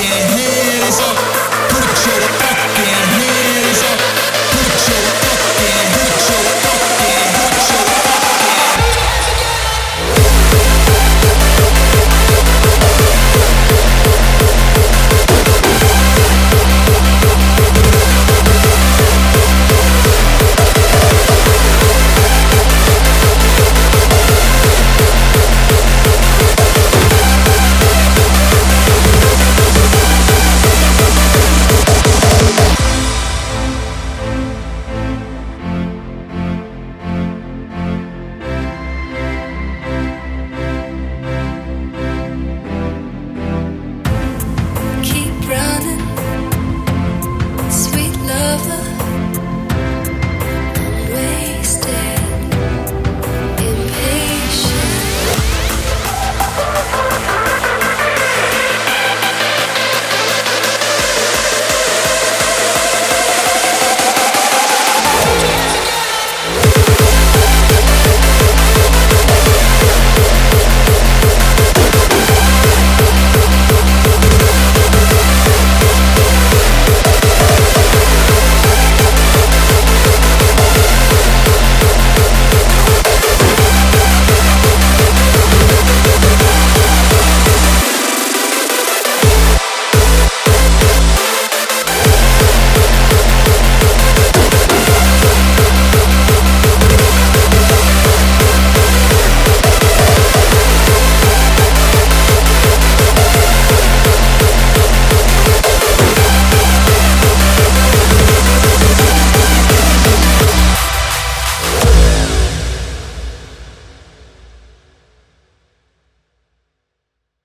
can't hit